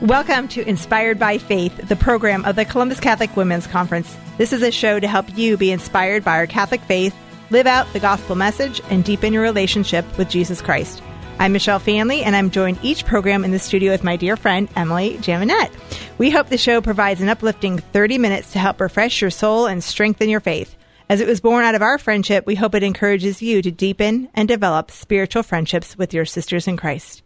Welcome to Inspired by Faith, the program of the Columbus Catholic Women's Conference. This is a show to help you be inspired by our Catholic faith, live out the gospel message, and deepen your relationship with Jesus Christ. I'm Michelle Faehnle, and I'm joined each program in the studio with my dear friend, Emily Jaminet. We hope the show provides an uplifting 30 minutes to help refresh your soul and strengthen your faith. As it was born out of our friendship, we hope it encourages you to deepen and develop spiritual friendships with your sisters in Christ.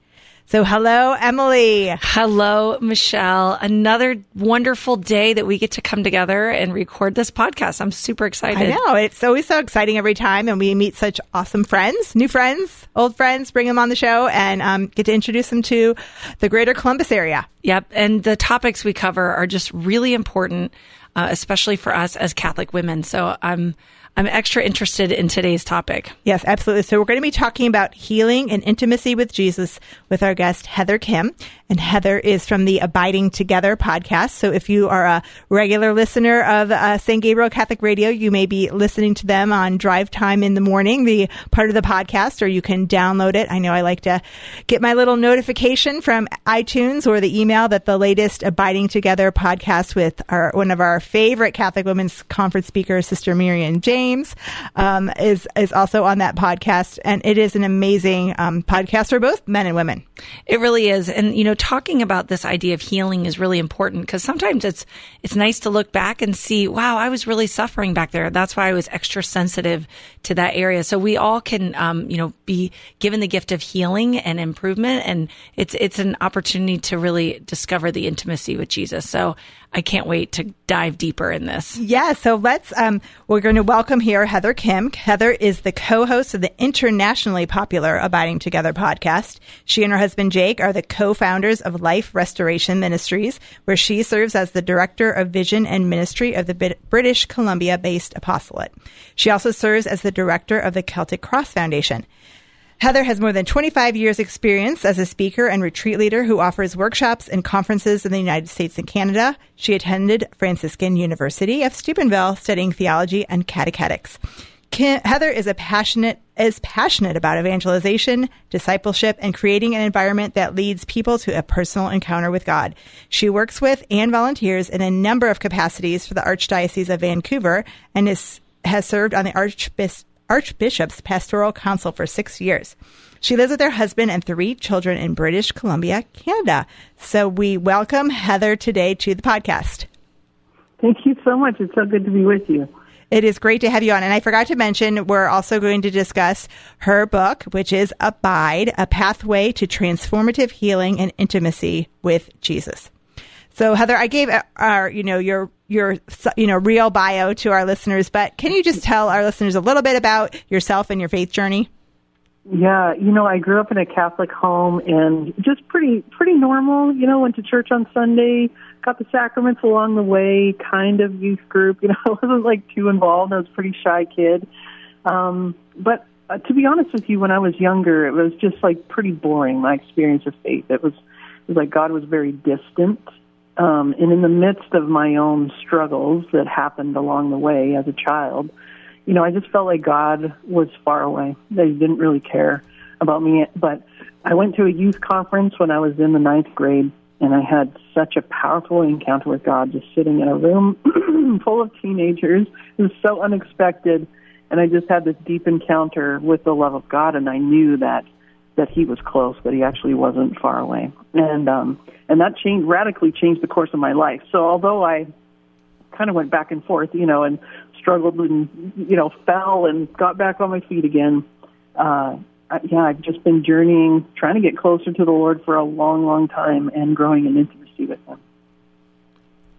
So, hello, Emily. Hello, Michelle. Another wonderful day that we get to come together and record this podcast. I'm super excited. I know. It's always so exciting every time, and we meet such awesome friends, new friends, old friends, bring them on the show and um, get to introduce them to the greater Columbus area. Yep. And the topics we cover are just really important, uh, especially for us as Catholic women. So, I'm I'm extra interested in today's topic. Yes, absolutely. So we're going to be talking about healing and intimacy with Jesus with our guest, Heather Khym, And Heather is from the Abiding Together podcast. So if you are a regular listener of uh, St. Gabriel Catholic Radio, you may be listening to them on drive time in the morning, the part of the podcast, or you can download it. I know I like to get my little notification from iTunes or the email that the latest Abiding Together podcast with our, one of our favorite Catholic Women's Conference speakers, Sister Miriam James, um, is, is also on that podcast. And it is an amazing um, podcast for both men and women. It really is. And, you know, talking about this idea of healing is really important because sometimes it's it's nice to look back and see, wow, I was really suffering back there. That's why I was extra sensitive to that area. So we all can, um, you know, be given the gift of healing and improvement, and it's it's an opportunity to really discover the intimacy with Jesus. So I can't wait to dive deeper in this. Yeah, so let's, um, we're going to welcome here Heather Khym. Heather is the co-host of the internationally popular Abiding Together podcast. She and her husband Jake are the co-founders of Life Restoration Ministries, where she serves as the director of vision and ministry of the British Columbia based apostolate. She also serves as the director of the Celtic Cross Foundation. Heather has more than 25 years experience as a speaker and retreat leader who offers workshops and conferences in the United States and Canada. She attended Franciscan University of Steubenville studying theology and catechetics. Heather is a passionate is passionate about evangelization, discipleship, and creating an environment that leads people to a personal encounter with God. She works with and volunteers in a number of capacities for the Archdiocese of Vancouver and is has served on the Archbishop Archbishop's Pastoral Council for six years. She lives with her husband and three children in British Columbia, Canada. So we welcome Heather today to the podcast. Thank you so much. It's so good to be with you. It is great to have you on. And I forgot to mention, we're also going to discuss her book, which is Abide, a pathway to transformative healing and intimacy with Jesus. So Heather, I gave our, you know, your your you know real bio to our listeners, but can you just tell our listeners a little bit about yourself and your faith journey? Yeah, you know, I grew up in a Catholic home and just pretty pretty normal. You know, went to church on Sunday, got the sacraments along the way, kind of youth group. You know, I wasn't like too involved. I was a pretty shy kid. Um, but uh, to be honest with you, when I was younger, it was just like pretty boring. My experience of faith. It was it was like God was very distant um, and in the midst of my own struggles that happened along the way as a child, you know, I just felt like God was far away, that He didn't really care about me. But I went to a youth conference when I was in the ninth grade, and I had such a powerful encounter with God just sitting in a room full of teenagers. It was so unexpected. And I just had this deep encounter with the love of God, and I knew that that he was close, but he actually wasn't far away. And um, and that changed radically changed the course of my life. So although I kind of went back and forth, you know, and struggled and you know fell and got back on my feet again. Uh, yeah, I've just been journeying, trying to get closer to the Lord for a long, long time, and growing in intimacy with Him.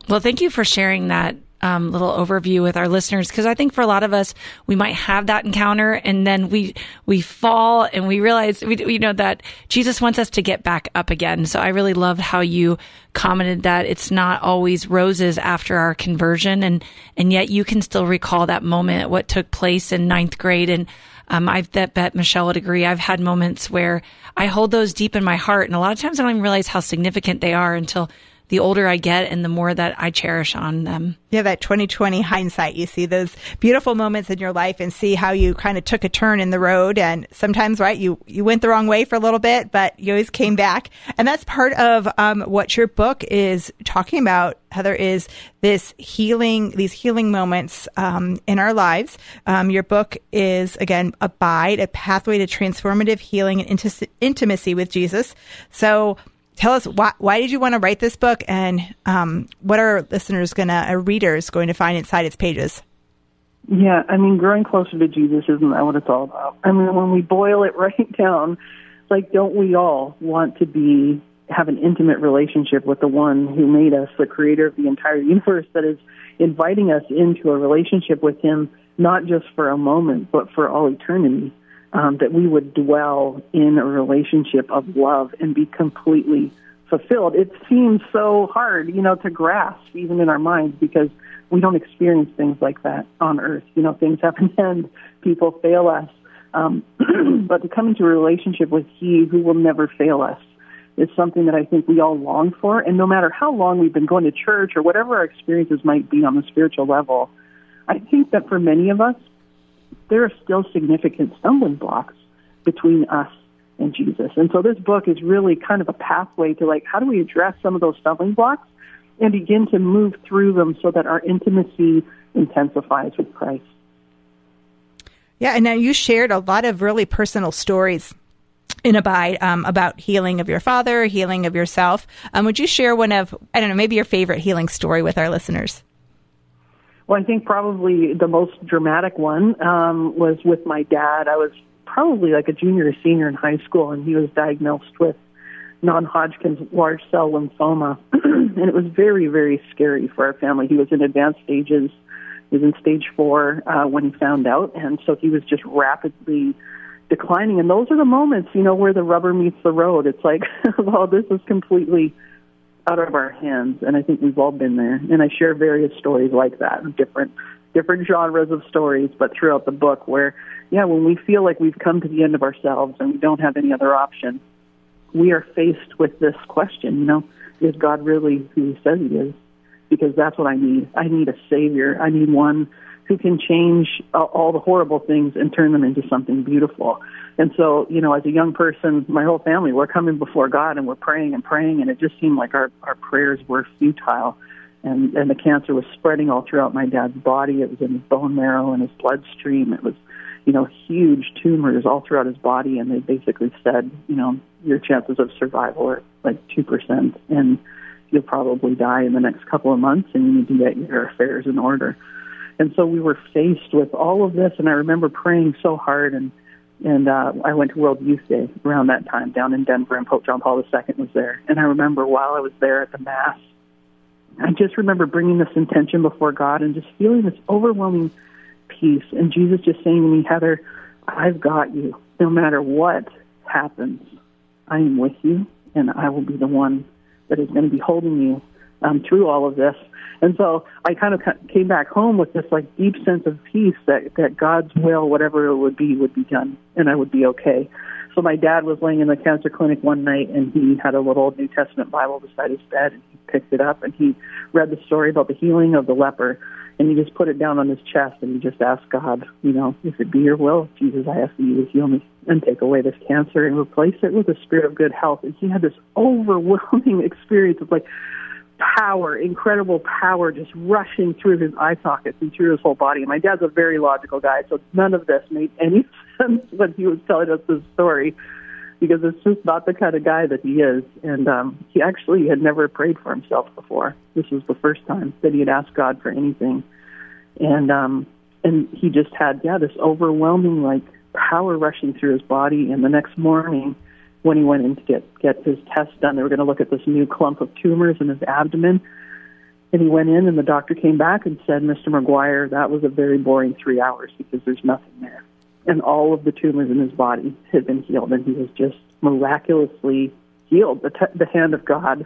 Well, thank you for sharing that um, little overview with our listeners because I think for a lot of us, we might have that encounter and then we we fall and we realize we, we know that Jesus wants us to get back up again. So I really love how you commented that it's not always roses after our conversion, and and yet you can still recall that moment, what took place in ninth grade, and um, I bet, bet Michelle would agree. I've had moments where I hold those deep in my heart, and a lot of times I don't even realize how significant they are until the older I get and the more that I cherish on them. Yeah, that 2020 hindsight. You see those beautiful moments in your life and see how you kind of took a turn in the road. And sometimes, right, you, you went the wrong way for a little bit, but you always came back. And that's part of um, what your book is talking about, Heather, is this healing, these healing moments um, in our lives. Um, your book is, again, Abide, a pathway to transformative healing and intimacy with Jesus. So, tell us why, why did you want to write this book and um, what are listeners going to, readers going to find inside its pages? Yeah, I mean, growing closer to Jesus isn't that what it's all about? I mean, when we boil it right down, like, don't we all want to be have an intimate relationship with the one who made us, the creator of the entire universe, that is inviting us into a relationship with him, not just for a moment, but for all eternity? Um, that we would dwell in a relationship of love and be completely fulfilled. It seems so hard, you know, to grasp even in our minds because we don't experience things like that on earth. You know, things happen and people fail us. Um, but to come into a relationship with He who will never fail us is something that I think we all long for. And no matter how long we've been going to church or whatever our experiences might be on the spiritual level, I think that for many of us, there are still significant stumbling blocks between us and Jesus. And so this book is really kind of a pathway to like, how do we address some of those stumbling blocks and begin to move through them so that our intimacy intensifies with Christ? Yeah, and now you shared a lot of really personal stories in Abide um, about healing of your father, healing of yourself. Um, would you share one of, I don't know, maybe your favorite healing story with our listeners? Well, I think probably the most dramatic one um, was with my dad. I was probably like a junior or senior in high school, and he was diagnosed with non-Hodgkin's large cell lymphoma, and it was very, very scary for our family. He was in advanced stages. He was in stage four uh, when he found out, and so he was just rapidly declining. And those are the moments, you know, where the rubber meets the road. It's like, well, this is completely out of our hands, and I think we've all been there. And I share various stories like that, different different genres of stories, but throughout the book, where yeah, when we feel like we've come to the end of ourselves and we don't have any other option, we are faced with this question. You know, is God really who He says He is? Because that's what I need. I need a Savior. I need one who can change uh, all the horrible things and turn them into something beautiful. And so, you know, as a young person, my whole family, we're coming before God and we're praying and praying, and it just seemed like our, our prayers were futile. And, and the cancer was spreading all throughout my dad's body. It was in his bone marrow and his bloodstream. It was, you know, huge tumors all throughout his body. And they basically said, you know, your chances of survival are like 2%. And you'll probably die in the next couple of months and you need to get your affairs in order. And so we were faced with all of this. And I remember praying so hard and, and uh, I went to World Youth Day around that time down in Denver, and Pope John Paul II was there. And I remember while I was there at the Mass, I just remember bringing this intention before God and just feeling this overwhelming peace. And Jesus just saying to me, Heather, I've got you. No matter what happens, I am with you, and I will be the one that is going to be holding you um, through all of this. And so I kind of came back home with this like deep sense of peace that that God's will, whatever it would be, would be done, and I would be okay. So my dad was laying in the cancer clinic one night, and he had a little New Testament Bible beside his bed, and he picked it up and he read the story about the healing of the leper, and he just put it down on his chest, and he just asked God, you know, if it be Your will, Jesus, I ask you to heal me and take away this cancer and replace it with a spirit of good health. And he had this overwhelming experience of like, power, incredible power just rushing through his eye sockets and through his whole body. And my dad's a very logical guy, so none of this made any sense when he was telling us this story because it's just not the kind of guy that he is. And um, he actually had never prayed for himself before. This was the first time that he had asked God for anything. And um, and he just had yeah this overwhelming like power rushing through his body. And the next morning when he went in to get get his test done. They were going to look at this new clump of tumors in his abdomen. And he went in, and the doctor came back and said, "Mr. McGuire, that was a very boring three hours because there's nothing there." And all of the tumors in his body had been healed, and he was just miraculously healed. The, t- the hand of God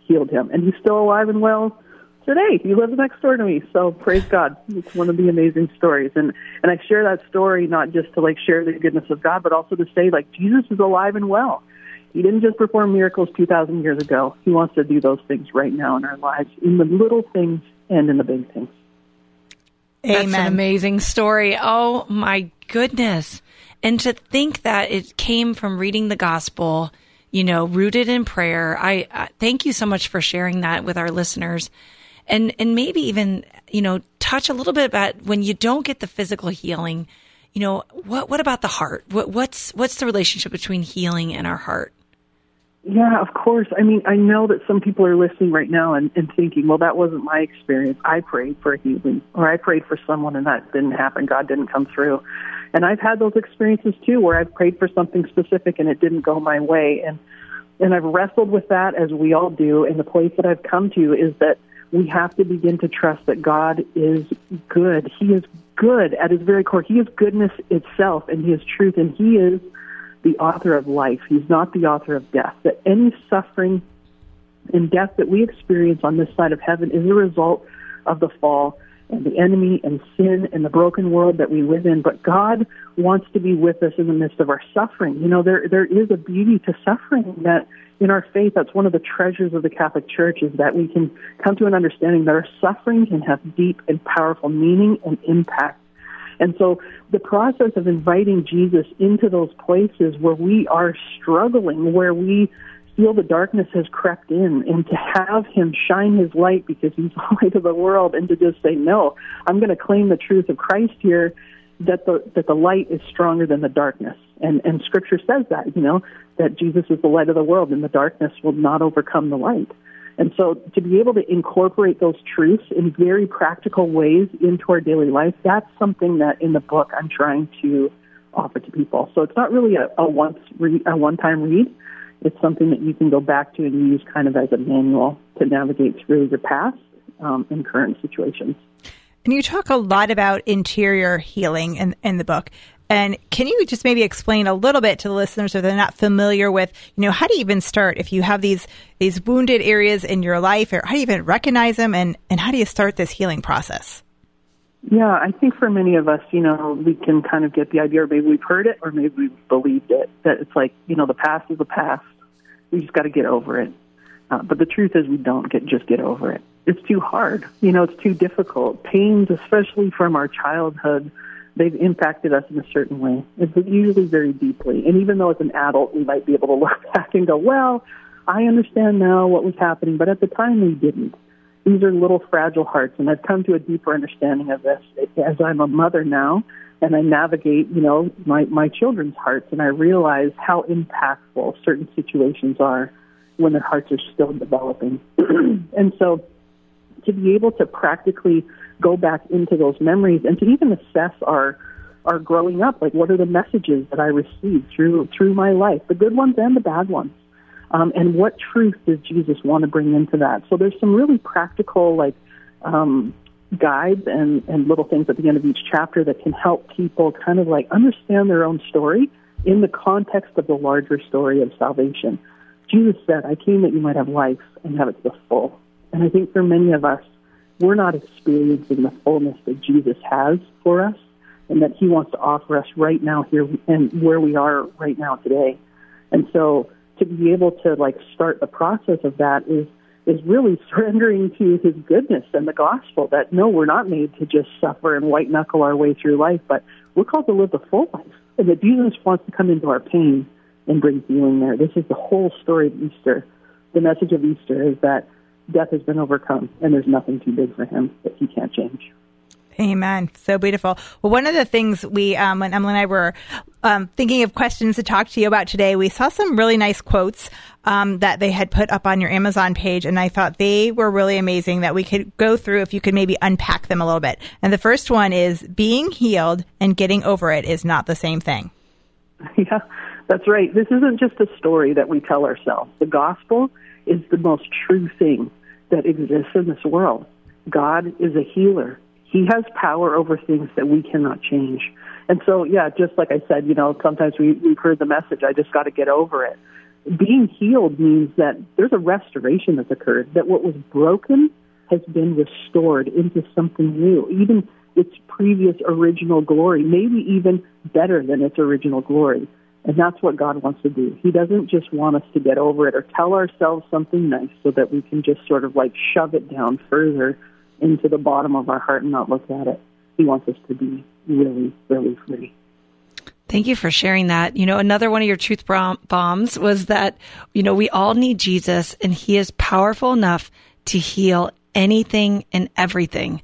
healed him, and he's still alive and well today. He lives next door to me, so praise God. It's one of the amazing stories, and and I share that story not just to like share the goodness of God, but also to say like Jesus is alive and well, He didn't just perform miracles 2,000 years ago. He wants to do those things right now in our lives, in the little things and in the big things. Amen. That's an amazing story. Oh my goodness. And to think that it came from reading the gospel, you know, rooted in prayer. I, I thank you so much for sharing that with our listeners. And and maybe even, you know, touch a little bit about when you don't get the physical healing, you know, what what about the heart? What what's what's the relationship between healing and our heart? Yeah, of course. I mean, I know that some people are listening right now and, and thinking, well, that wasn't my experience. I prayed for healing, or I prayed for someone and that didn't happen. God didn't come through. And I've had those experiences too, where I've prayed for something specific and it didn't go my way. And and I've wrestled with that as we all do. And the place that I've come to is that we have to begin to trust that God is good. He is good at his very core. He is goodness itself, and He is truth, and He is the author of life. He's not the author of death. That any suffering and death that we experience on this side of heaven is a result of the fall and the enemy and sin and the broken world that we live in. But God wants to be with us in the midst of our suffering. You know, there there is a beauty to suffering that in our faith, that's one of the treasures of the Catholic Church is that we can come to an understanding that our suffering can have deep and powerful meaning and impact and so the process of inviting Jesus into those places where we are struggling, where we feel the darkness has crept in, and to have him shine his light because he's the light of the world, and to just say, No, I'm going to claim the truth of Christ here. That the that the light is stronger than the darkness, and and Scripture says that you know that Jesus is the light of the world, and the darkness will not overcome the light. And so to be able to incorporate those truths in very practical ways into our daily life, that's something that in the book I'm trying to offer to people. So it's not really a, a once read, a one time read. It's something that you can go back to and use kind of as a manual to navigate through your past um, and current situations. And you talk a lot about interior healing in, in the book. And can you just maybe explain a little bit to the listeners if they're not familiar with, you know, how do you even start if you have these these wounded areas in your life, or how do you even recognize them, and and how do you start this healing process? Yeah, I think for many of us, you know, we can kind of get the idea, or maybe we've heard it, or maybe we've believed it, that it's like, you know, the past is the past. We just got to get over it. Uh, but the truth is, we don't get just get over it. It's too hard. You know, it's too difficult. Pains, especially from our childhood they've impacted us in a certain way. It's usually very deeply. And even though as an adult we might be able to look back and go, well, I understand now what was happening, but at the time we didn't. These are little fragile hearts, and I've come to a deeper understanding of this as I'm a mother now, and I navigate, you know, my my children's hearts, and I realize how impactful certain situations are when their hearts are still developing. and so, to be able to practically go back into those memories and to even assess our our growing up. Like what are the messages that i received through through my life the good ones and the bad ones? Um, and what truth does jesus want to bring into that? So there's some really practical like um, guides and and little things at the end of each chapter that can help people kind of like understand their own story in the context of the larger story of salvation. Jesus said i came that you might have life and have it to the full and i think for many of us we're not experiencing the fullness that Jesus has for us and that he wants to offer us right now here and where we are right now today. And so to be able to like start the process of that is is really surrendering to his goodness and the gospel that no, we're not made to just suffer and white knuckle our way through life, but we're called to live the full life. And that Jesus wants to come into our pain and bring healing there. This is the whole story of Easter. The message of Easter is that death has been overcome, and there's nothing too big for him that he can't change. Amen. So beautiful. Well, one of the things we, um, when Emily and I were um, thinking of questions to talk to you about today, we saw some really nice quotes um, that they had put up on your Amazon page, and I thought they were really amazing that we could go through if you could maybe unpack them a little bit. And the first one is being healed and getting over it is not the same thing. Yeah, that's right. This isn't just a story that we tell ourselves. The gospel is the most true thing that exists in this world. God is a healer. He has power over things that we cannot change. And so, yeah, just like I said, you know, sometimes we, we've heard the message, I just got to get over it. Being healed means that there's a restoration that's occurred, that what was broken has been restored into something new, even its previous original glory, maybe even better than its original glory. And that's what God wants to do. He doesn't just want us to get over it or tell ourselves something nice so that we can just sort of like shove it down further into the bottom of our heart and not look at it. He wants us to be really, really free. Thank you for sharing that. You know, another one of your truth bombs was that, you know, we all need Jesus and he is powerful enough to heal anything and everything.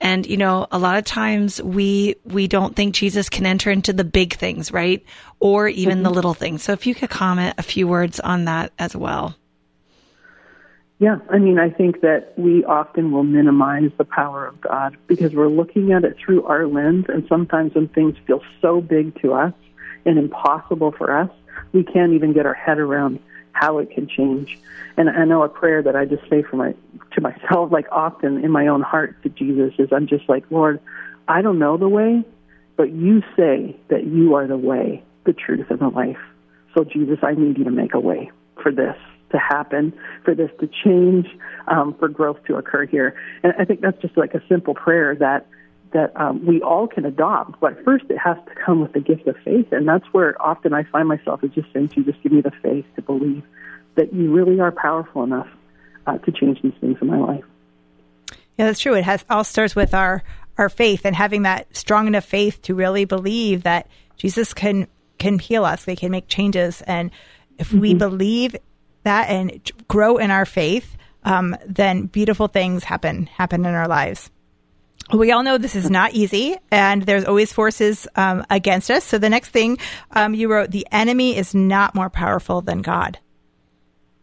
And, you know, a lot of times we, we don't think Jesus can enter into the big things, right? Or even mm-hmm. the little things. So if you could comment a few words on that as well. Yeah, I mean, I think that we often will minimize the power of God because we're looking at it through our lens, and sometimes when things feel so big to us and impossible for us, we can't even get our head around how it can change. And I know a prayer that I just say for my to myself, like often in my own heart to Jesus, is I'm just like, Lord, I don't know the way, but you say that you are the way, the truth, and the life. So Jesus, I need you to make a way for this to happen, for this to change, um, for growth to occur here. And I think that's just like a simple prayer that that um, we all can adopt. But first, it has to come with the gift of faith, and that's where often I find myself is just saying to you, just give me the faith to believe that you really are powerful enough uh, to change these things in my life. Yeah, that's true. It has all starts with our our faith and having that strong enough faith to really believe that Jesus can can heal us. They can make changes, and if mm-hmm. we believe that and grow in our faith, um, then beautiful things happen happen in our lives. We all know this is not easy, and there's always forces um, against us. So the next thing um, you wrote, the enemy is not more powerful than God.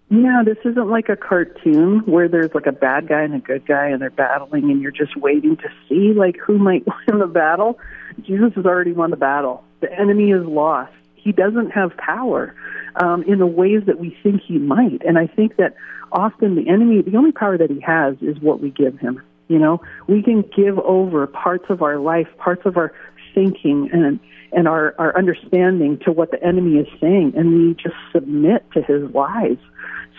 Yeah, this isn't like a cartoon where there's like a bad guy and a good guy and they're battling and you're just waiting to see like who might win the battle. Jesus has already won the battle. The enemy is lost. He doesn't have power um, in the ways that we think he might. And I think that often the enemy, the only power that he has is what we give him. You know, we can give over parts of our life, parts of our thinking and and our, our understanding to what the enemy is saying and we just submit to his lies.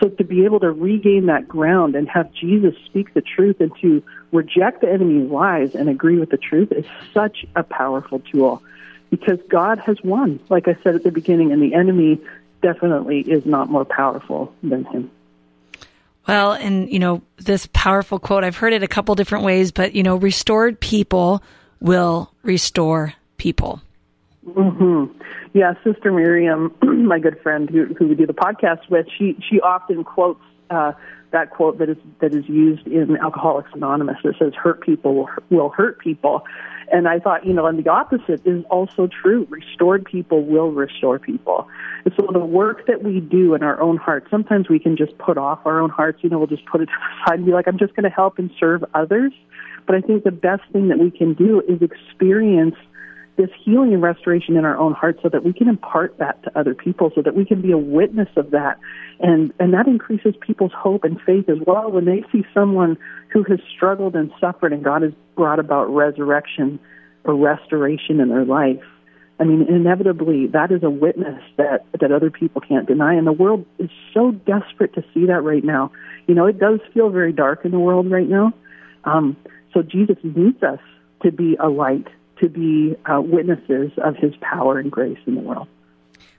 So to be able to regain that ground and have Jesus speak the truth and to reject the enemy's lies and agree with the truth is such a powerful tool because God has won, like I said at the beginning, and the enemy definitely is not more powerful than him. Well, and you know, this powerful quote, I've heard it a couple different ways, but you know, restored people will restore people. Mm-hmm. Yeah, Sister Miriam, my good friend who, who we do the podcast with, she she often quotes uh, that quote that is that is used in Alcoholics Anonymous that says "hurt people will, hurt people," and I thought, you know, and the opposite is also true. Restored people will restore people. And so the work that we do in our own hearts, sometimes we can just put off our own hearts. You know, we'll just put it to the side and be like, I'm just going to help and serve others. But I think the best thing that we can do is experience this healing and restoration in our own hearts so that we can impart that to other people so that we can be a witness of that. And and that increases people's hope and faith as well. When they see someone who has struggled and suffered and God has brought about resurrection or restoration in their life I mean inevitably that is a witness that that other people can't deny. And the world is so desperate to see that right now. You know it does feel very dark in the world right now. Um so Jesus needs us to be a light to be uh, witnesses of his power and grace in the world.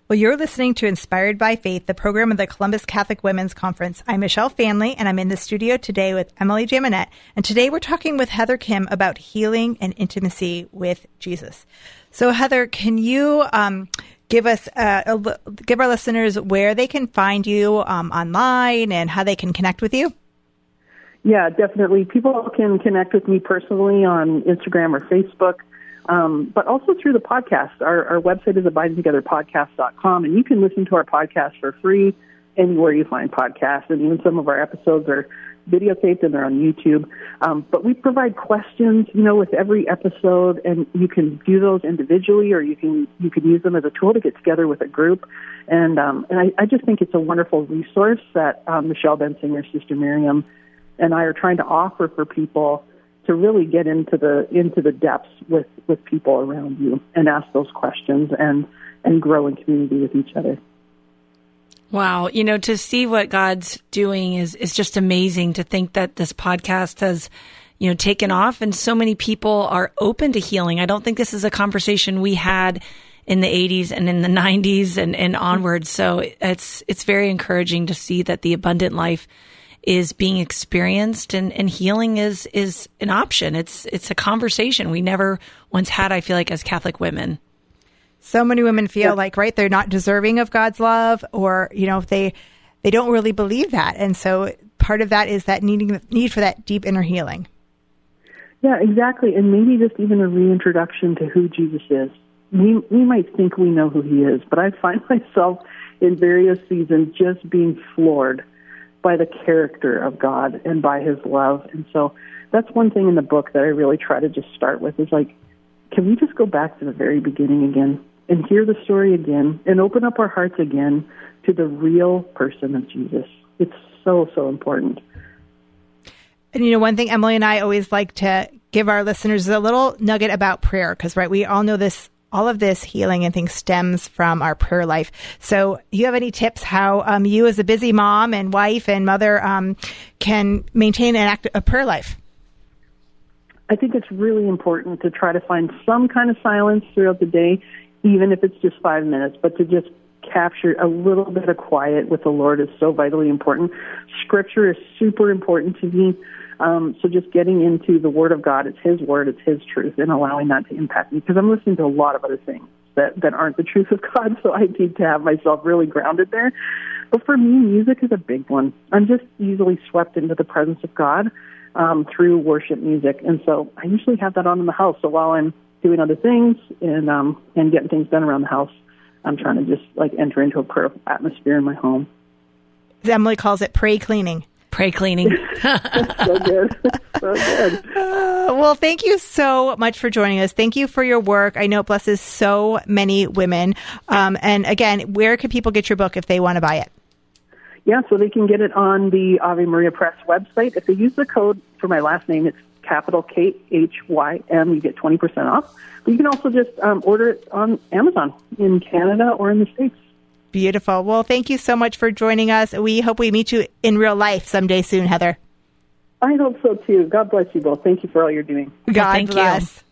Well, you're listening to Inspired by Faith, the program of the Columbus Catholic Women's Conference. I'm Michelle Faehnle, and I'm in the studio today with Emily Jaminet. And today we're talking with Heather Khym about healing and intimacy with Jesus. So, Heather, can you um, give us uh, a, give our listeners where they can find you um, online and how they can connect with you? Yeah, definitely. People can connect with me personally on Instagram or Facebook um, but also through the podcast. Our, our website is abidingtogetherpodcast.com, and you can listen to our podcast for free anywhere you find podcasts. And even some of our episodes are videotaped and they're on YouTube. Um, but we provide questions, you know, with every episode, and you can view those individually, or you can you can use them as a tool to get together with a group. And um, and I, I just think it's a wonderful resource that um, Michelle Benzinger, Sister Miriam, and I are trying to offer for people to really get into the into the depths with with people around you and ask those questions and and grow in community with each other. Wow, you know, to see what God's doing is is just amazing. To think that this podcast has, you know, taken off and so many people are open to healing. I don't think this is a conversation we had in the 80s and in the 90s and, and onwards. So it's it's very encouraging to see that the abundant life is being experienced and, and healing is is an option. It's it's a conversation we never once had, I feel like, as Catholic women. So many women feel yeah. like right they're not deserving of God's love or, you know, they they don't really believe that. And so part of that is that needing need for that deep inner healing. Yeah, exactly. And maybe just even a reintroduction to who Jesus is. We we might think we know who he is, but I find myself in various seasons just being floored by the character of God and by his love. And so that's one thing in the book that I really try to just start with is like, can we just go back to the very beginning again and hear the story again and open up our hearts again to the real person of Jesus? It's so, so important. And you know, one thing Emily and I always like to give our listeners is a little nugget about prayer because, right, we all know this. All of this healing and things stems from our prayer life. So, you have any tips how um, you, as a busy mom and wife and mother, um, can maintain an active a prayer life? I think it's really important to try to find some kind of silence throughout the day, even if it's just five minutes, but to just capture a little bit of quiet with the Lord is so vitally important. Scripture is super important to me. Um, so just getting into the Word of God, it's His Word, it's His truth, and allowing that to impact me because I'm listening to a lot of other things that that aren't the truth of God. So I need to have myself really grounded there. But for me, music is a big one. I'm just easily swept into the presence of God um, through worship music, and so I usually have that on in the house. So while I'm doing other things and um, and getting things done around the house, I'm trying to just like enter into a prayer atmosphere in my home. Emily calls it pray cleaning. Pray cleaning. so good. So good. Uh, well, thank you so much for joining us. Thank you for your work. I know it blesses so many women. Um, and again, where can people get your book if they want to buy it? Yeah, so they can get it on the Ave Maria Press website. If they use the code for my last name, it's capital K H Y M, you get 20% off. But you can also just um, order it on Amazon in Canada or in the States. Beautiful. Well, thank you so much for joining us. We hope we meet you in real life someday soon, Heather. I hope so too. God bless you both. Thank you for all you're doing. God well, bless. You.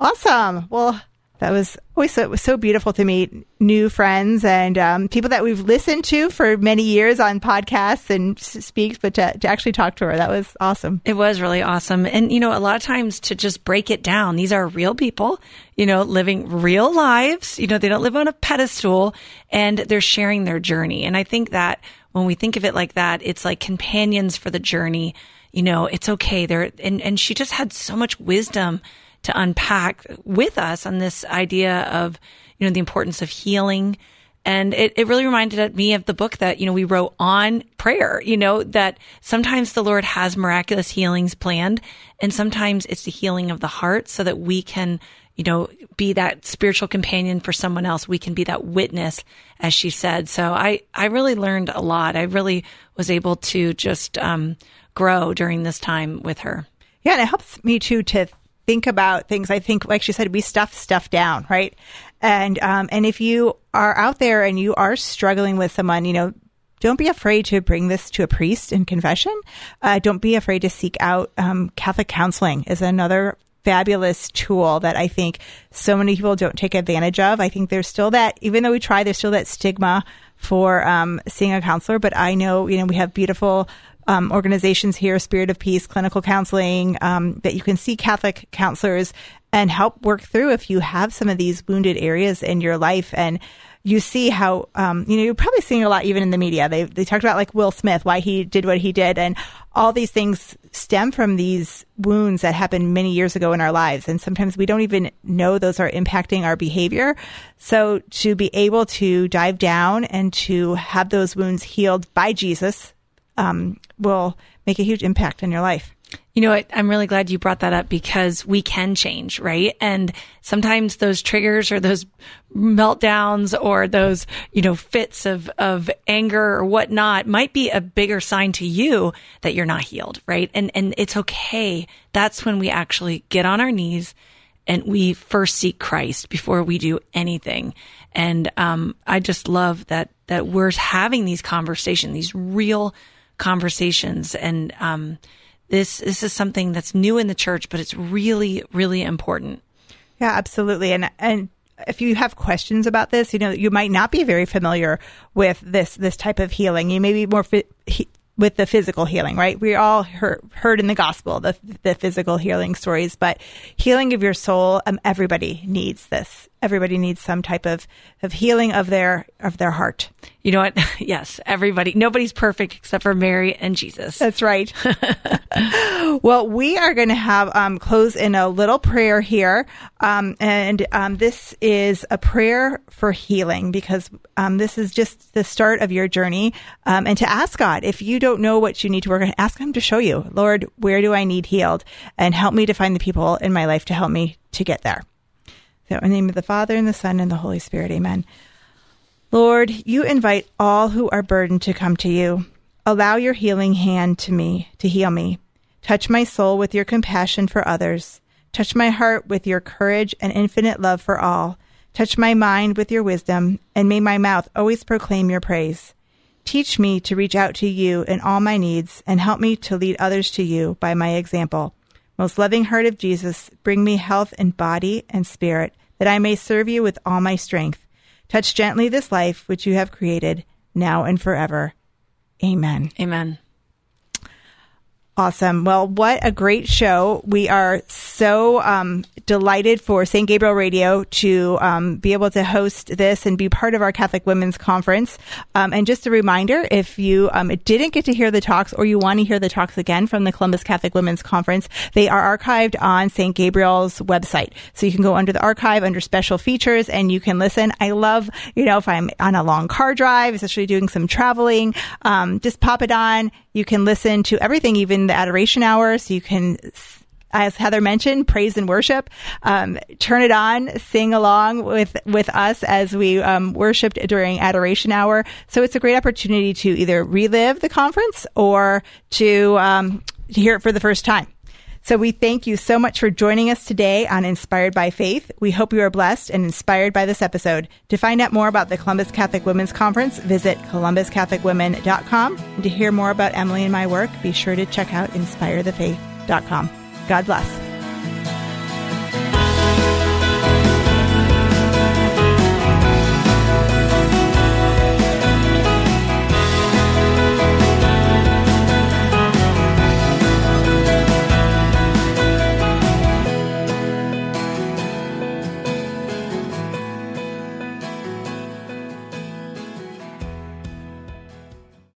Awesome. Well, that was always so, was so beautiful to meet new friends and um, people that we've listened to for many years on podcasts and speaks, but to, to actually talk to her, that was awesome. It was really awesome. And, you know, a lot of times to just break it down, these are real people, you know, living real lives. You know, they don't live on a pedestal and they're sharing their journey. And I think that when we think of it like that, it's like companions for the journey. You know, it's okay. There, and, and she just had so much wisdom to unpack with us on this idea of, you know, the importance of healing. And it, it really reminded me of the book that, you know, we wrote on prayer, you know, that sometimes the Lord has miraculous healings planned and sometimes it's the healing of the heart so that we can, you know, be that spiritual companion for someone else. We can be that witness, as she said. So I, I really learned a lot. I really was able to just, um, grow during this time with her. Yeah. And it helps me too to think about things. I think, like she said, we stuff stuff down, right? And um, and if you are out there and you are struggling with someone, you know, don't be afraid to bring this to a priest in confession. Uh, don't be afraid to seek out um, Catholic counseling is another fabulous tool that I think so many people don't take advantage of. I think there's still that, even though we try, there's still that stigma for um, seeing a counselor. But I know, you know, we have beautiful um, organizations here, Spirit of Peace, clinical counseling, um, that you can see Catholic counselors and help work through if you have some of these wounded areas in your life. And you see how, um, you know, you're probably seeing a lot even in the media. They, they talked about like Will Smith, why he did what he did. And all these things stem from these wounds that happened many years ago in our lives. And sometimes we don't even know those are impacting our behavior. So to be able to dive down and to have those wounds healed by Jesus, um, will make a huge impact in your life. You know what? I'm really glad you brought that up because we can change, right? And sometimes those triggers or those meltdowns or those, you know, fits of, of anger or whatnot might be a bigger sign to you that you're not healed, right? And, and it's okay. That's when we actually get on our knees and we first seek Christ before we do anything. And, um, I just love that, that we're having these conversations, these real conversations. And um, this this is something that's new in the church, but it's really really important. Yeah, absolutely. And and if you have questions about this, you know, you might not be very familiar with this this type of healing. You may be more fi- he- with the physical healing, right? We all heard, heard in the gospel the the physical healing stories, but healing of your soul, um, everybody needs this. Everybody needs some type of of healing of their of their heart. You know what? Yes, everybody. Nobody's perfect except for Mary and Jesus. That's right. well, we are going to have um, close in a little prayer here, um, and um, this is a prayer for healing because um, this is just the start of your journey. Um, and to ask God if you don't know what you need to work on, ask Him to show you, Lord, where do I need healed, and help me to find the people in my life to help me to get there. In the name of the Father and the Son and the Holy Spirit, Amen. Lord, you invite all who are burdened to come to you. Allow your healing hand to me to heal me. Touch my soul with your compassion for others. Touch my heart with your courage and infinite love for all. Touch my mind with your wisdom, and may my mouth always proclaim your praise. Teach me to reach out to you in all my needs, and help me to lead others to you by my example. Most loving heart of Jesus, bring me health in body and spirit, that I may serve you with all my strength. Touch gently this life which you have created, now and forever. Amen. Amen. Awesome. Well, what a great show. We are so um, delighted for St. Gabriel Radio to um, be able to host this and be part of our Catholic Women's Conference. Um, and just a reminder if you um, didn't get to hear the talks or you want to hear the talks again from the Columbus Catholic Women's Conference, they are archived on St. Gabriel's website. So you can go under the archive, under special features, and you can listen. I love, you know, if I'm on a long car drive, especially doing some traveling, um, just pop it on. You can listen to everything, even the adoration hour. So you can, as Heather mentioned, praise and worship. Um, turn it on, sing along with with us as we um, worshipped during adoration hour. So it's a great opportunity to either relive the conference or to um, to hear it for the first time. So we thank you so much for joining us today on Inspired by Faith. We hope you are blessed and inspired by this episode. To find out more about the Columbus Catholic Women's Conference, visit columbuscatholicwomen.com. And to hear more about Emily and my work, be sure to check out inspirethefaith.com. God bless.